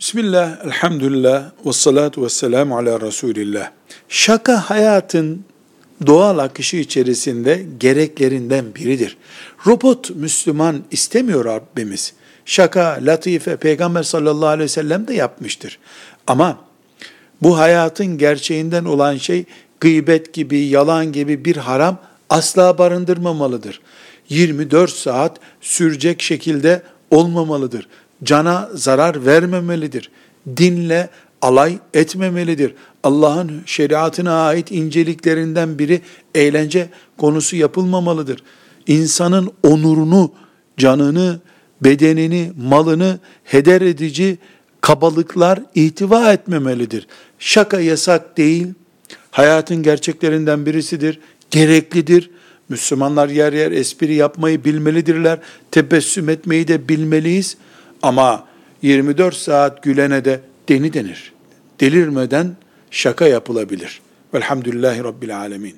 Bismillah, elhamdülillah, ve salatu ve selamu ala Resulillah. Şaka hayatın doğal akışı içerisinde gereklerinden biridir. Robot Müslüman istemiyor Rabbimiz. Şaka, latife, Peygamber sallallahu aleyhi ve sellem de yapmıştır. Ama bu hayatın gerçeğinden olan şey gıybet gibi, yalan gibi bir haram asla barındırmamalıdır. 24 saat sürecek şekilde olmamalıdır. Cana zarar vermemelidir. Dinle alay etmemelidir. Allah'ın şeriatına ait inceliklerinden biri eğlence konusu yapılmamalıdır. İnsanın onurunu, canını, bedenini, malını heder edici kabalıklar ihtiva etmemelidir. Şaka yasak değil, hayatın gerçeklerinden birisidir, gereklidir. Müslümanlar yer yer espri yapmayı bilmelidirler, tebessüm etmeyi de bilmeliyiz. Ama 24 saat gülene de deni denir. Delirmeden şaka yapılabilir. Velhamdülillahi Rabbil Alemin.